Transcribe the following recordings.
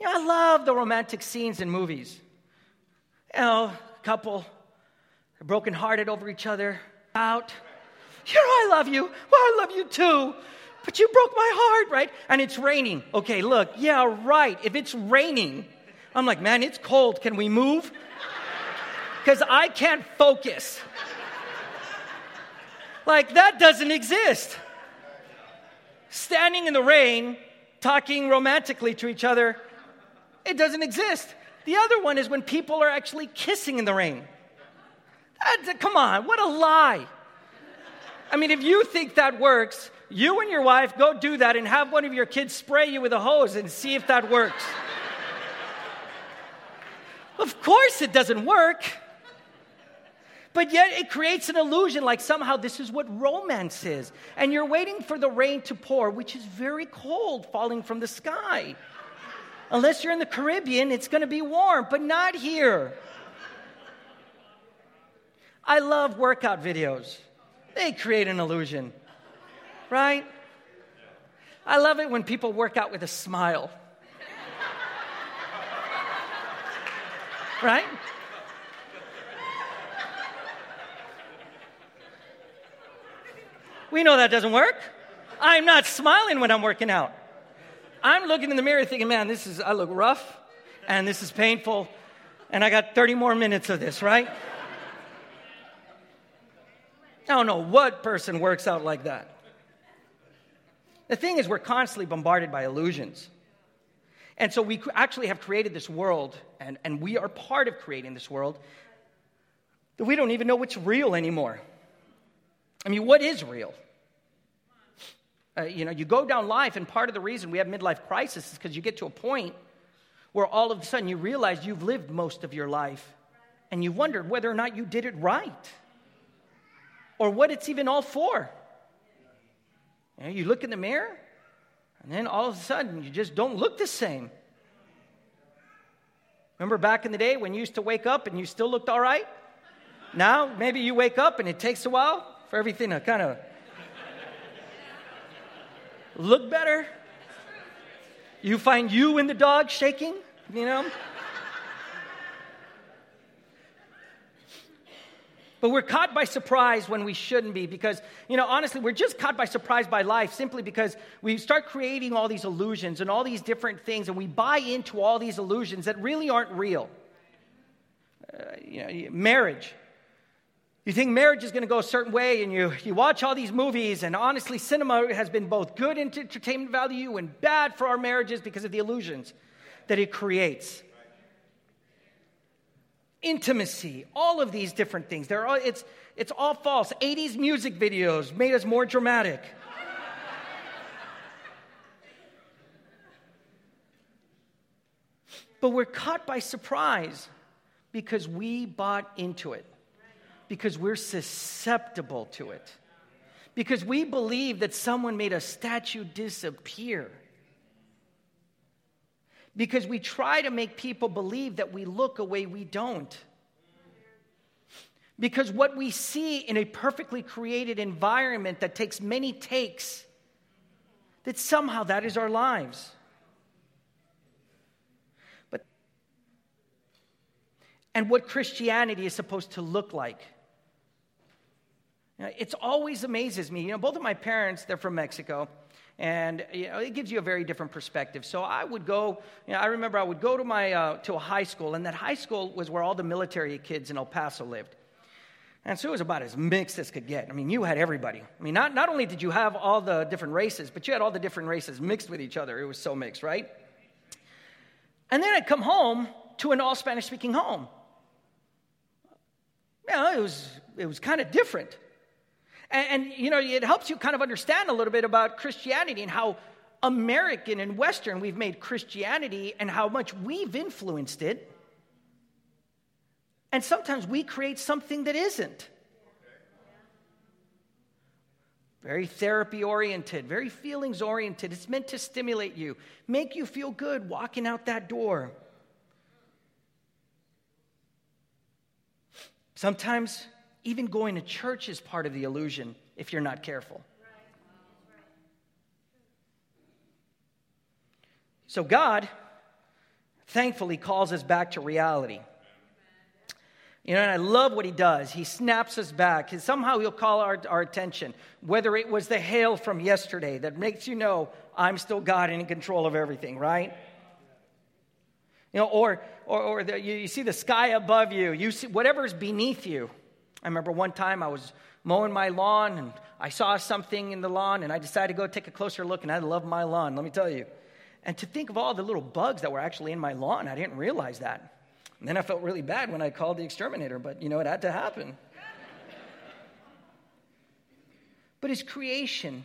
You know, I love the romantic scenes in movies. You know, couple, they're brokenhearted over each other, out. You know, I love you. Well, I love you too. But you broke my heart, right? And it's raining. Okay, look, yeah, right. If it's raining, I'm like, man, it's cold. Can we move? Because I can't focus. Like, that doesn't exist. Standing in the rain, talking romantically to each other, it doesn't exist. The other one is when people are actually kissing in the rain. That, come on, what a lie. I mean, if you think that works, you and your wife go do that and have one of your kids spray you with a hose and see if that works. of course, it doesn't work. But yet it creates an illusion like somehow this is what romance is. And you're waiting for the rain to pour, which is very cold falling from the sky. Unless you're in the Caribbean, it's going to be warm, but not here. I love workout videos, they create an illusion, right? I love it when people work out with a smile. right? We know that doesn't work. I'm not smiling when I'm working out. I'm looking in the mirror thinking, man, this is, I look rough and this is painful and I got 30 more minutes of this, right? I don't know what person works out like that. The thing is, we're constantly bombarded by illusions. And so we actually have created this world, and, and we are part of creating this world, that we don't even know what's real anymore. I mean, what is real? Uh, you know, you go down life, and part of the reason we have midlife crisis is because you get to a point where all of a sudden you realize you've lived most of your life, and you wondered whether or not you did it right, or what it's even all for. You, know, you look in the mirror, and then all of a sudden you just don't look the same. Remember back in the day when you used to wake up and you still looked all right? Now, maybe you wake up and it takes a while for everything to kind of look better. You find you and the dog shaking, you know? But we're caught by surprise when we shouldn't be because, you know, honestly, we're just caught by surprise by life simply because we start creating all these illusions and all these different things and we buy into all these illusions that really aren't real. Uh, you know, marriage. You think marriage is going to go a certain way, and you, you watch all these movies, and honestly, cinema has been both good entertainment value and bad for our marriages because of the illusions that it creates. Intimacy, all of these different things. They're all, it's, it's all false. 80s music videos made us more dramatic. but we're caught by surprise because we bought into it because we're susceptible to it. Because we believe that someone made a statue disappear. Because we try to make people believe that we look a way we don't. Because what we see in a perfectly created environment that takes many takes, that somehow that is our lives. But and what Christianity is supposed to look like. It's always amazes me. You know, both of my parents, they're from Mexico. And you know, it gives you a very different perspective. So I would go, you know, I remember I would go to, my, uh, to a high school, and that high school was where all the military kids in El Paso lived. And so it was about as mixed as could get. I mean, you had everybody. I mean, not, not only did you have all the different races, but you had all the different races mixed with each other. It was so mixed, right? And then I'd come home to an all Spanish speaking home. You know, it was, it was kind of different. And, and, you know, it helps you kind of understand a little bit about Christianity and how American and Western we've made Christianity and how much we've influenced it. And sometimes we create something that isn't. Very therapy oriented, very feelings oriented. It's meant to stimulate you, make you feel good walking out that door. Sometimes even going to church is part of the illusion if you're not careful. So, God, thankfully calls us back to reality. You know, and I love what he does. He snaps us back. Somehow he'll call our, our attention, whether it was the hail from yesterday that makes you know I'm still God and in control of everything, right? You know, or, or, or the, you, you see the sky above you, you see whatever's beneath you. I remember one time I was mowing my lawn and I saw something in the lawn and I decided to go take a closer look and I love my lawn, let me tell you. And to think of all the little bugs that were actually in my lawn, I didn't realize that. And then I felt really bad when I called the exterminator, but you know, it had to happen. but his creation,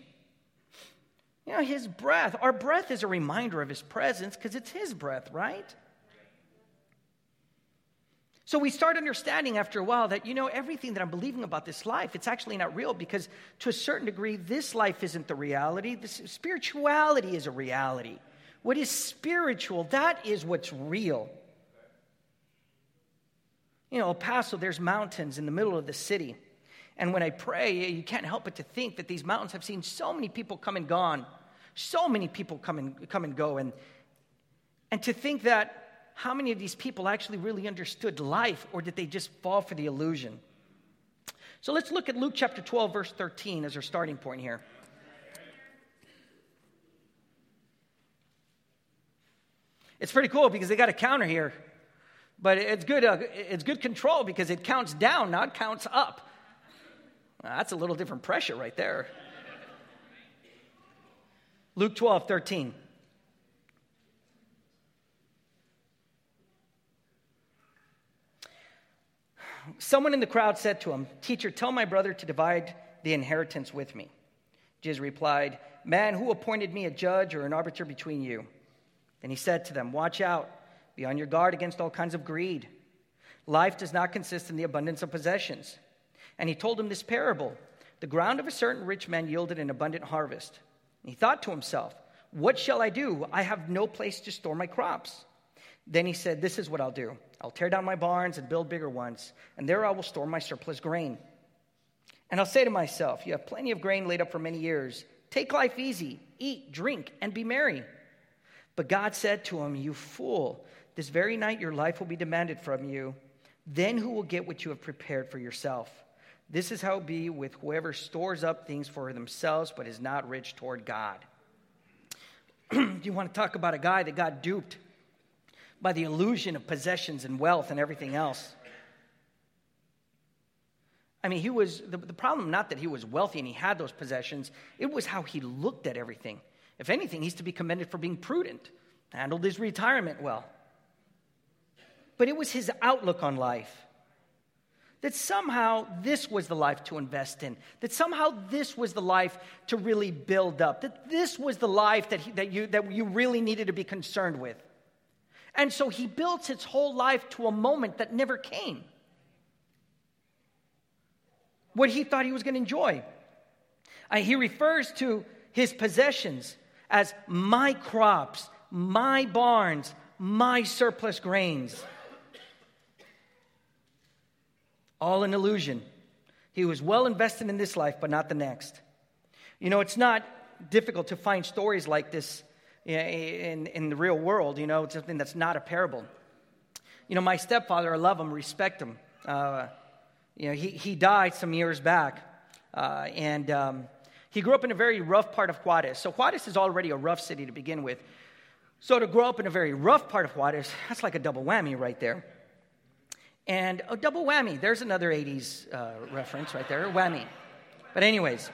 you know, his breath, our breath is a reminder of his presence because it's his breath, right? So we start understanding after a while that, you know, everything that I'm believing about this life, it's actually not real because to a certain degree, this life isn't the reality. This spirituality is a reality. What is spiritual, that is what's real. You know, El Paso, there's mountains in the middle of the city. And when I pray, you can't help but to think that these mountains have seen so many people come and gone, so many people come and, come and go. And, and to think that how many of these people actually really understood life, or did they just fall for the illusion? So let's look at Luke chapter 12, verse 13 as our starting point here. It's pretty cool because they got a counter here. But it's good, uh, it's good control because it counts down, not counts up. that's a little different pressure right there. Luke 12, 13. Someone in the crowd said to him, Teacher, tell my brother to divide the inheritance with me. Jesus replied, Man, who appointed me a judge or an arbiter between you? Then he said to them, Watch out. Be on your guard against all kinds of greed. Life does not consist in the abundance of possessions. And he told him this parable The ground of a certain rich man yielded an abundant harvest. And he thought to himself, What shall I do? I have no place to store my crops. Then he said, This is what I'll do I'll tear down my barns and build bigger ones, and there I will store my surplus grain. And I'll say to myself, You have plenty of grain laid up for many years. Take life easy, eat, drink, and be merry. But God said to him, You fool. This very night your life will be demanded from you. Then who will get what you have prepared for yourself? This is how it be with whoever stores up things for themselves but is not rich toward God. Do you want to talk about a guy that got duped by the illusion of possessions and wealth and everything else. I mean, he was the, the problem, not that he was wealthy and he had those possessions, it was how he looked at everything. If anything, he's to be commended for being prudent, handled his retirement well but it was his outlook on life. That somehow this was the life to invest in, that somehow this was the life to really build up, that this was the life that, he, that, you, that you really needed to be concerned with. And so he built his whole life to a moment that never came. What he thought he was going to enjoy. Uh, he refers to his possessions as my crops, my barns, my surplus grains. All an illusion. He was well invested in this life, but not the next. You know, it's not difficult to find stories like this in, in the real world, you know, it's something that's not a parable. You know, my stepfather, I love him, respect him. Uh, you know, he, he died some years back, uh, and um, he grew up in a very rough part of Juarez. So Juarez is already a rough city to begin with. So to grow up in a very rough part of Juarez, that's like a double whammy right there. And a double whammy. There's another 80s uh, reference right there, whammy. But, anyways.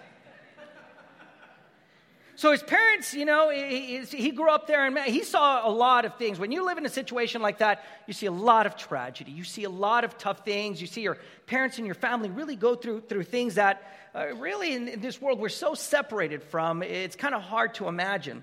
So his parents, you know, he, he, grew up there and he saw a lot of things. When you live in a situation like that, you see a lot of tragedy. You see a lot of tough things. You see your parents and your family really go through, through things that uh, really in, in this world we're so separated from, it's kind of hard to imagine.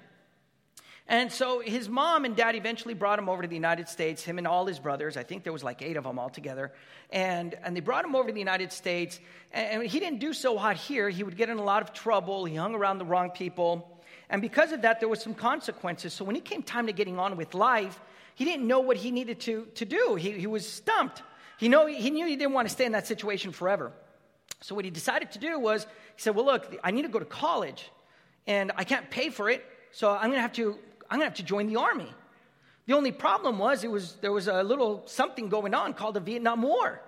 And so his mom and dad eventually brought him over to the United States, him and all his brothers. I think there was like eight of them all together. And, and they brought him over to the United States. And he didn't do so hot here. He would get in a lot of trouble. He hung around the wrong people. And because of that, there was some consequences. So when it came time to getting on with life, he didn't know what he needed to, to do. He, he was stumped. He, know, he knew he didn't want to stay in that situation forever. So what he decided to do was, he said, well, look, I need to go to college. And I can't pay for it. So I'm going to have to I'm going to have to join the army. The only problem was, it was there was a little something going on called the Vietnam War.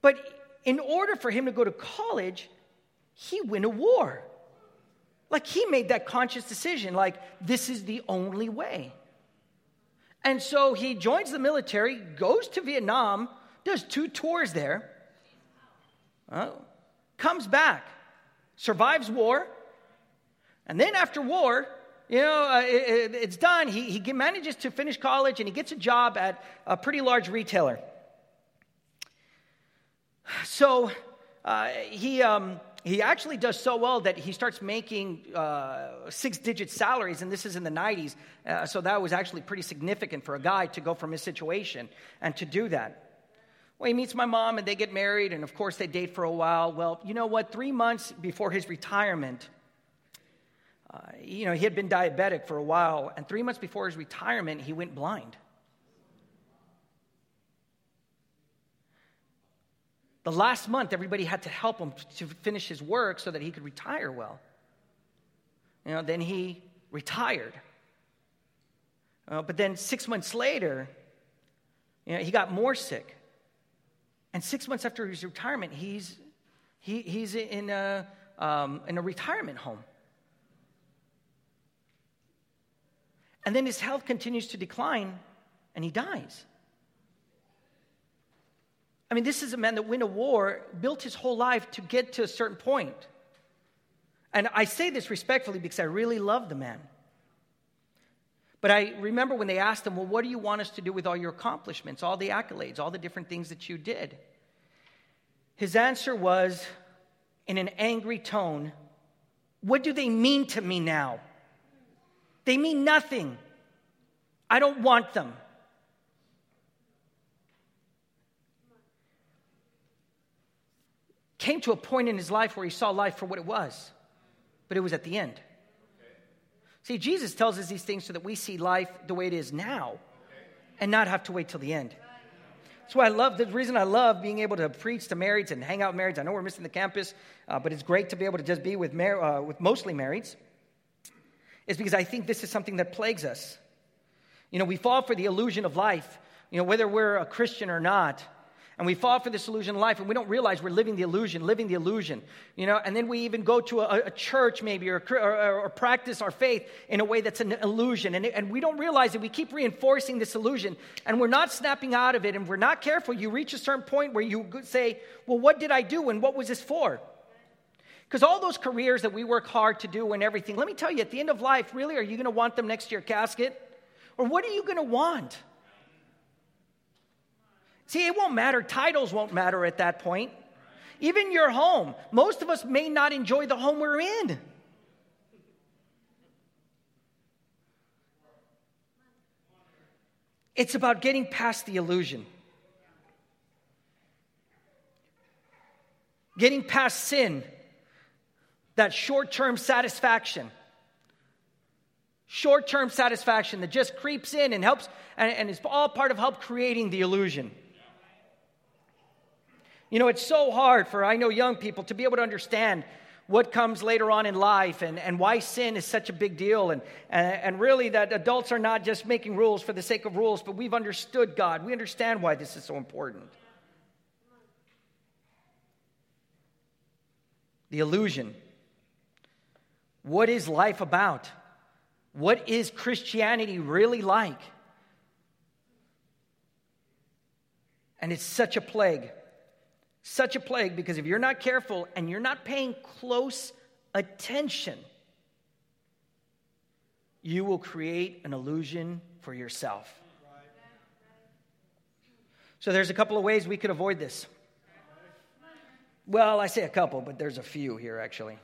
But in order for him to go to college, he win a war. Like he made that conscious decision, like, this is the only way. And so he joins the military, goes to Vietnam, does two tours there, uh, comes back, survives war, and then after war, you know, uh, it, it's done. He, he manages to finish college and he gets a job at a pretty large retailer. So uh, he, um, he actually does so well that he starts making uh, six digit salaries, and this is in the 90s. Uh, so that was actually pretty significant for a guy to go from his situation and to do that. Well, he meets my mom and they get married, and of course they date for a while. Well, you know what? Three months before his retirement, uh, you know, he had been diabetic for a while, and three months before his retirement, he went blind. The last month, everybody had to help him to finish his work so that he could retire well. You know, then he retired. Uh, but then six months later, you know, he got more sick. And six months after his retirement, he's, he, he's in, a, um, in a retirement home. And then his health continues to decline and he dies. I mean, this is a man that won a war, built his whole life to get to a certain point. And I say this respectfully because I really love the man. But I remember when they asked him, Well, what do you want us to do with all your accomplishments, all the accolades, all the different things that you did? His answer was, in an angry tone, What do they mean to me now? They mean nothing. I don't want them. came to a point in his life where he saw life for what it was, but it was at the end. See, Jesus tells us these things so that we see life the way it is now and not have to wait till the end. That's why I love the reason I love being able to preach to marrieds and hang out with marrieds. I know we're missing the campus, uh, but it's great to be able to just be with, mar- uh, with mostly marrieds. Is because I think this is something that plagues us. You know, we fall for the illusion of life. You know, whether we're a Christian or not, and we fall for this illusion of life and we don't realize we're living the illusion living the illusion you know and then we even go to a, a church maybe or, or, or, practice our faith in a way that's an illusion and, and we don't realize that we keep reinforcing this illusion and we're not snapping out of it and we're not careful you reach a certain point where you say well what did i do and what was this for because all those careers that we work hard to do and everything let me tell you at the end of life really are you going to want them next to your casket or what are you going to want See, it won't matter. Titles won't matter at that point. Even your home. Most of us may not enjoy the home we're in. It's about getting past the illusion, getting past sin, that short term satisfaction. Short term satisfaction that just creeps in and helps, and, and is all part of help creating the illusion. You know, it's so hard for, I know, young people to be able to understand what comes later on in life and, and why sin is such a big deal. And, and, and really, that adults are not just making rules for the sake of rules, but we've understood God. We understand why this is so important. The illusion. What is life about? What is Christianity really like? And it's such a plague. Such a plague because if you're not careful and you're not paying close attention, you will create an illusion for yourself. So there's a couple of ways we could avoid this. Well, I say a couple, but there's a few here actually.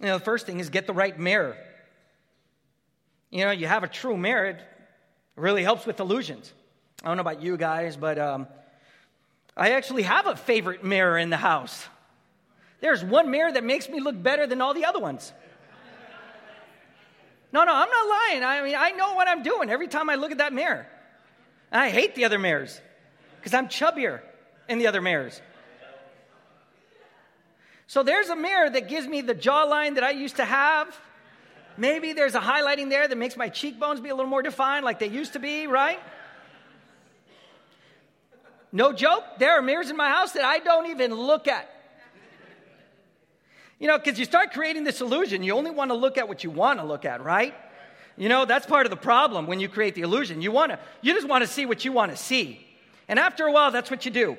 You know, the first thing is get the right mirror. You know, you have a true mirror, it really helps with illusions. I don't know about you guys, but um, I actually have a favorite mirror in the house. There's one mirror that makes me look better than all the other ones. No, no, I'm not lying. I mean, I know what I'm doing every time I look at that mirror. And I hate the other mirrors because I'm chubbier in the other mirrors. So there's a mirror that gives me the jawline that I used to have. maybe there's a highlighting there that makes my cheekbones be a little more defined like they used to be, right? No joke, there are mirrors in my house that I don't even look at. You know, because you start creating this illusion, you only want to look at what you want to look at, right? You know, that's part of the problem when you create the illusion. You want to, you just want to see what you want to see. And after a while, that's what you do.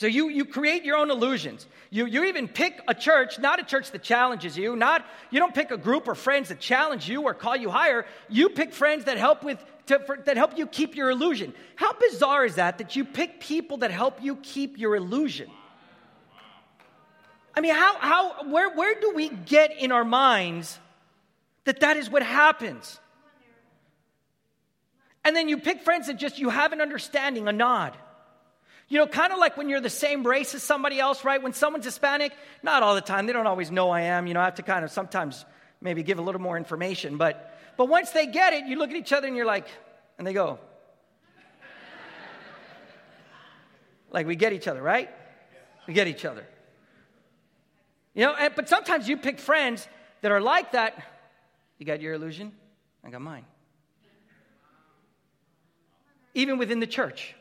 So you, you create your own illusions. You, you even pick a church, not a church that challenges you, not, you don't pick a group or friends that challenge you or call you higher. You pick friends that help with, to, for, that help you keep your illusion. How bizarre is that, that you pick people that help you keep your illusion? I mean, how, how, where, where do we get in our minds that that is what happens? And then you pick friends that just you have an understanding, a nod. You know, kind of like when you're the same race as somebody else, right? When someone's Hispanic, not all the time, they don't always know I am. You know, I have to kind of sometimes maybe give a little more information. But, but once they get it, you look at each other and you're like, and they go, like we get each other, right? We get each other. You know, and, but sometimes you pick friends that are like that. You got your illusion, I got mine. Even within the church.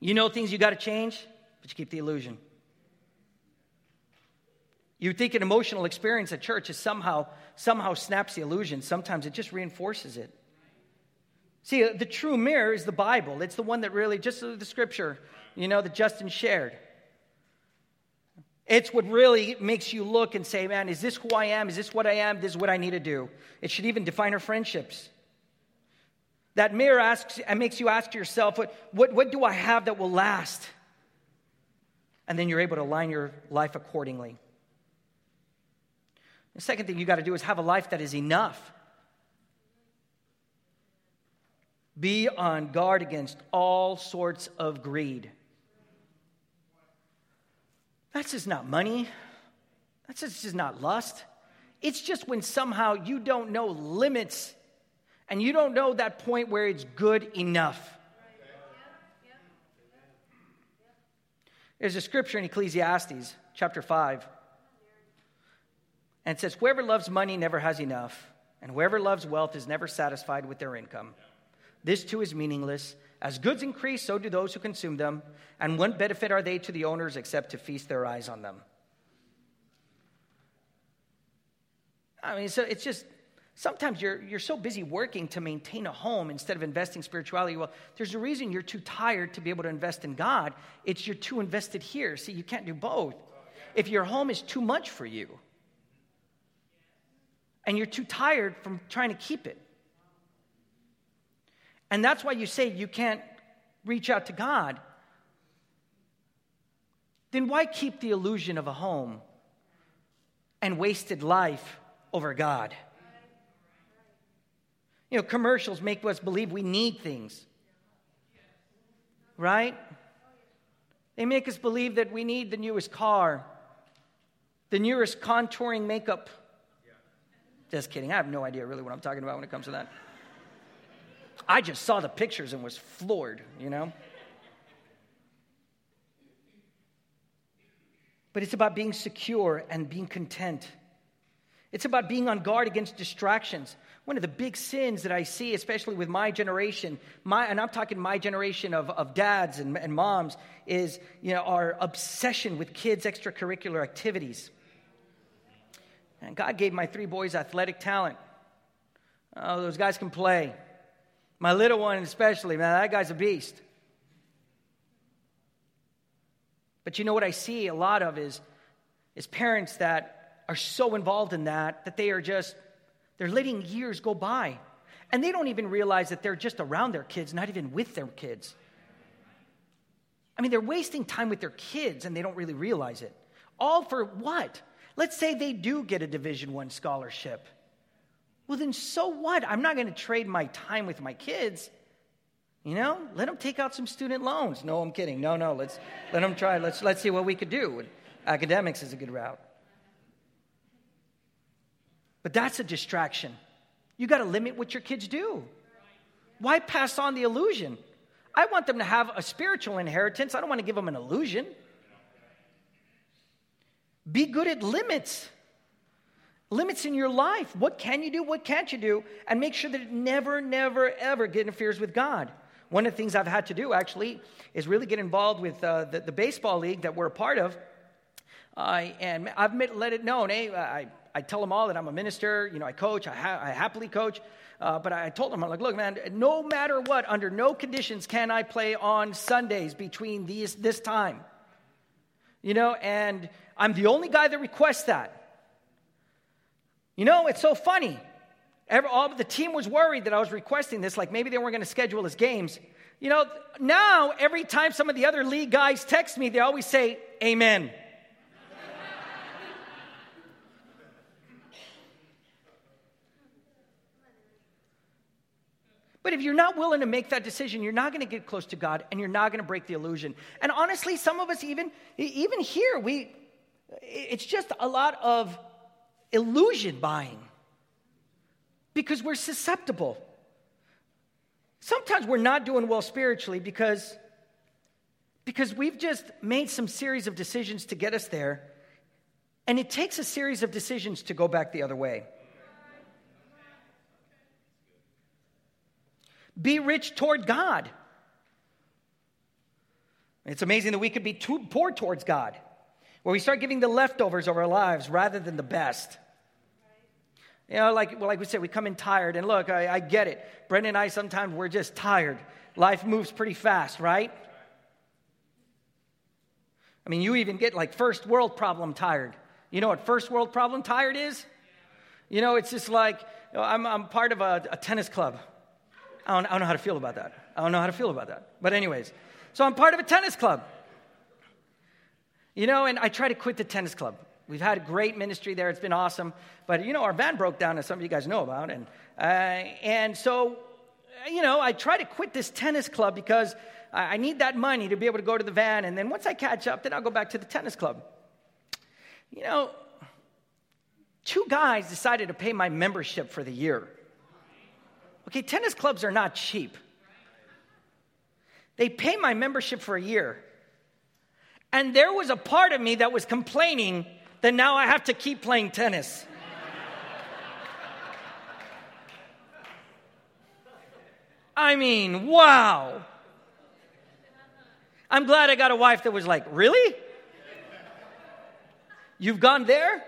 You know things you got to change, but you keep the illusion. You think an emotional experience at church is somehow somehow snaps the illusion. Sometimes it just reinforces it. See, the true mirror is the Bible. It's the one that really, just the scripture, you know, that Justin shared. It's what really makes you look and say, man, is this who I am? Is this what I am? This is what I need to do. It should even define our friendships. That mirror asks and makes you ask yourself, what, what, what do I have that will last? And then you're able to align your life accordingly. The second thing you got to do is have a life that is enough. Be on guard against all sorts of greed. That's just not money. That's just not lust. It's just when somehow you don't know limits and you don't know that point where it's good enough. There's a scripture in Ecclesiastes, chapter 5, and it says, Whoever loves money never has enough, and whoever loves wealth is never satisfied with their income. This too is meaningless. As goods increase, so do those who consume them, and what benefit are they to the owners except to feast their eyes on them? I mean, so it's just Sometimes you're, you're so busy working to maintain a home instead of investing spirituality. Well, there's a reason you're too tired to be able to invest in God. It's you're too invested here. See, you can't do both. If your home is too much for you and you're too tired from trying to keep it. And that's why you say you can't reach out to God. Then why keep the illusion of a home and wasted life over God? You know, commercials make us believe we need things, right? They make us believe that we need the newest car, the newest contouring makeup. Just kidding. I have no idea really what I'm talking about when it comes to that. I just saw the pictures and was floored, you know? But it's about being secure and being content. It's about being on guard against distractions. One of the big sins that I see, especially with my generation, my, and I'm talking my generation of, of dads and, and moms, is you know, our obsession with kids' extracurricular activities. And God gave my three boys athletic talent. Oh, those guys can play. My little one, especially, man, that guy's a beast. But you know what I see a lot of is, is parents that are so involved in that that they are just, they're letting years go by. And they don't even realize that they're just around their kids, not even with their kids. I mean, they're wasting time with their kids and they don't really realize it. All for what? Let's say they do get a Division 1 scholarship. Well, then so what? I'm not going to trade my time with my kids. You know, let them take out some student loans. No, I'm kidding. No, no, let's let them try. Let's let's see what we could do. Academics is a good route. But that's a distraction. You got to limit what your kids do. Why pass on the illusion? I want them to have a spiritual inheritance. I don't want to give them an illusion. Be good at limits. limits in your life. What can you do? What can't you do? And make sure that it never, never, ever interferes with God. One of the things I've had to do actually is really get involved with uh, the, the, baseball league that we're a part of. Uh, and I've let it known, hey, I, I tell them all that I'm a minister, you know, I coach, I, ha- I happily coach. Uh, but I told them, I'm like, look, man, no matter what, under no conditions can I play on Sundays between these, this time. You know, and I'm the only guy that requests that. You know, it's so funny. Every, all the team was worried that I was requesting this, like maybe they weren't going to schedule his games. You know, now every time some of the other league guys text me, they always say, Amen. But if you're not willing to make that decision, you're not going to get close to God and you're not going to break the illusion. And honestly, some of us even even here, we it's just a lot of illusion buying because we're susceptible. Sometimes we're not doing well spiritually because, because we've just made some series of decisions to get us there, and it takes a series of decisions to go back the other way. Be rich toward God. It's amazing that we could be too poor towards God where we start giving the leftovers of our lives rather than the best. You know, like, like we said, we come in tired. And look, I, I get it. Brendan and I sometimes we're just tired. Life moves pretty fast, right? I mean, you even get like first world problem tired. You know what first world problem tired is? You know, it's just like you know, I'm, I'm part of a, a tennis club. I don't, I don't know how to feel about that. I don't know how to feel about that. But, anyways, so I'm part of a tennis club. You know, and I try to quit the tennis club. We've had a great ministry there. It's been awesome. But, you know, our van broke down, as some of you guys know about. And, uh, and so, you know, I try to quit this tennis club because I need that money to be able to go to the van. And then once I catch up, then I'll go back to the tennis club. You know, two guys decided to pay my membership for the year. Okay, tennis clubs are not cheap. They pay my membership for a year. And there was a part of me that was complaining that now I have to keep playing tennis. I mean, wow. I'm glad I got a wife that was like, Really? You've gone there?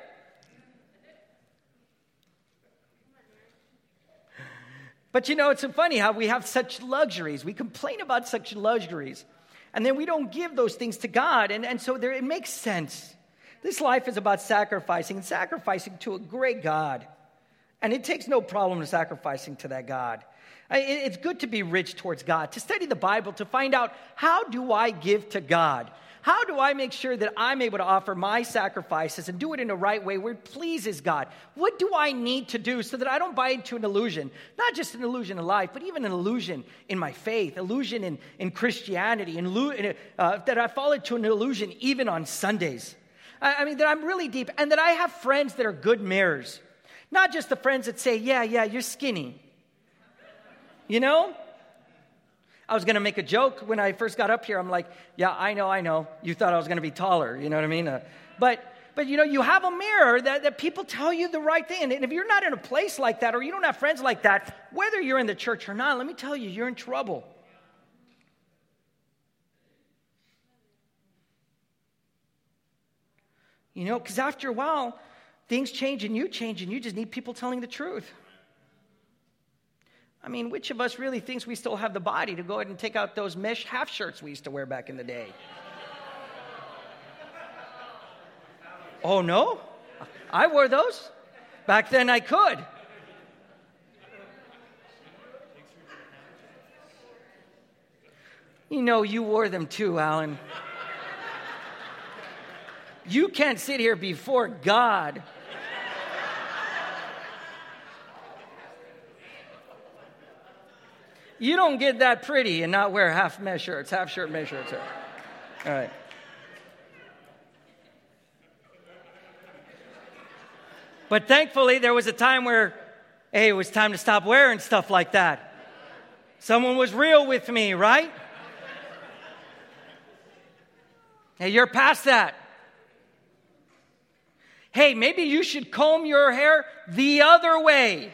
But you know, it's so funny how we have such luxuries. We complain about such luxuries and then we don't give those things to God. And, and so there, it makes sense. This life is about sacrificing and sacrificing to a great God. And it takes no problem sacrificing to that God. It's good to be rich towards God, to study the Bible, to find out how do I give to God? How do I make sure that I'm able to offer my sacrifices and do it in a right way where it pleases God? What do I need to do so that I don't buy into an illusion? Not just an illusion in life, but even an illusion in my faith, illusion in, in Christianity, and uh, that I fall into an illusion even on Sundays. I, I mean, that I'm really deep and that I have friends that are good mirrors. Not just the friends that say, yeah, yeah, you're skinny. You know? I was going to make a joke when I first got up here. I'm like, yeah, I know, I know. You thought I was going to be taller. You know what I mean? Uh, but, but you know, you have a mirror that, that people tell you the right thing. And if you're not in a place like that or you don't have friends like that, whether you're in the church or not, let me tell you, you're in trouble. You know, because after a while, things change and you change and you just need people telling the truth. I mean, which of us really thinks we still have the body to go ahead and take out those mesh half shirts we used to wear back in the day? oh, no? I wore those. Back then I could. You know, you wore them too, Alan. You can't sit here before God You don't get that pretty and not wear half mesh shirts, half shirt mesh shirts. All right. But thankfully, there was a time where, hey, it was time to stop wearing stuff like that. Someone was real with me, right? Hey, you're past that. Hey, maybe you should comb your hair the other way.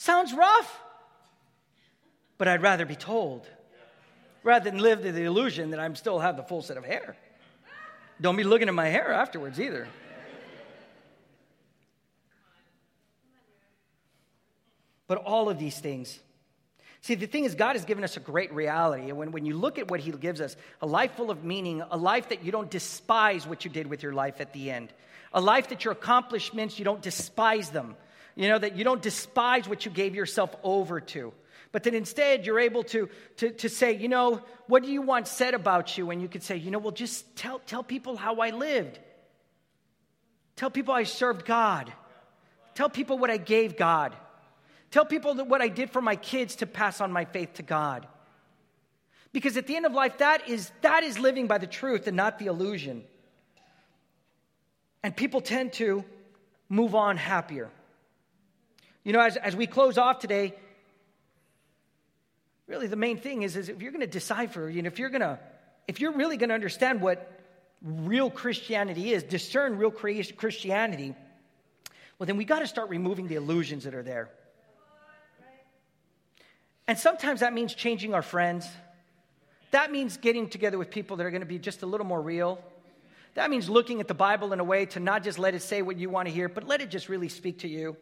Sounds rough, but I'd rather be told rather than live to the illusion that I'm still have the full set of hair. Don't be looking at my hair afterwards either. But all of these things. See, the thing is, God has given us a great reality. And when, when you look at what He gives us, a life full of meaning, a life that you don't despise what you did with your life at the end, a life that your accomplishments, you don't despise them. You know, that you don't despise what you gave yourself over to. But that instead you're able to, to, to say, you know, what do you want said about you? And you could say, you know, well, just tell, tell people how I lived. Tell people I served God. Tell people what I gave God. Tell people what I did for my kids to pass on my faith to God. Because at the end of life, that is, that is living by the truth and not the illusion. And people tend to move on happier. You know, as, as we close off today, really the main thing is, is if you're going to decipher, you know, if you're going to, if you're really going to understand what real Christianity is, discern real Christianity, well, then we got to start removing the illusions that are there. And sometimes that means changing our friends. That means getting together with people that are going to be just a little more real. That means looking at the Bible in a way to not just let it say what you want to hear, but let it just really speak to you.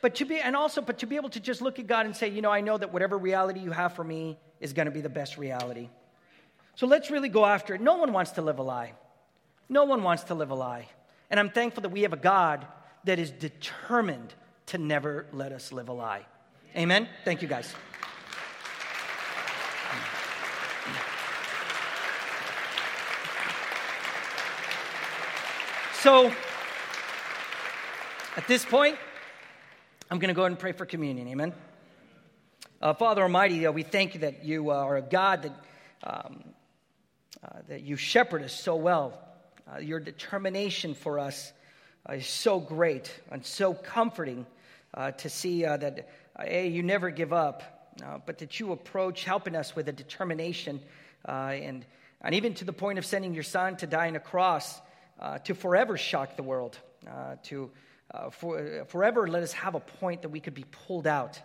But to be, and also, but to be able to just look at God and say, you know, I know that whatever reality you have for me is going to be the best reality. So let's really go after it. No one wants to live a lie. No one wants to live a lie. And I'm thankful that we have a God that is determined to never let us live a lie. Amen? Thank you, guys. So, at this point, I'm going to go ahead and pray for communion. Amen. Uh, Father Almighty, uh, we thank you that you uh, are a God that, um, uh, that you shepherd us so well. Uh, your determination for us is so great and so comforting to see that, A, you never give up, but that you approach helping us with a determination and, and even to the point of sending your son to die on a cross to forever shock the world, to uh, for, forever let us have a point that we could be pulled out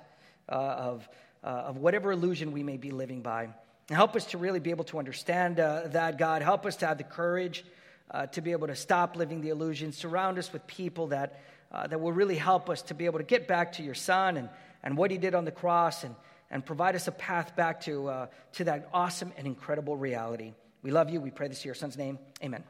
uh, of, uh, of whatever illusion we may be living by. And help us to really be able to understand uh, that, God. Help us to have the courage uh, to be able to stop living the illusion. Surround us with people that, uh, that will really help us to be able to get back to your Son and, and what He did on the cross and, and provide us a path back to, to that awesome and incredible reality. We love you. We pray this in your Son's name. Amen.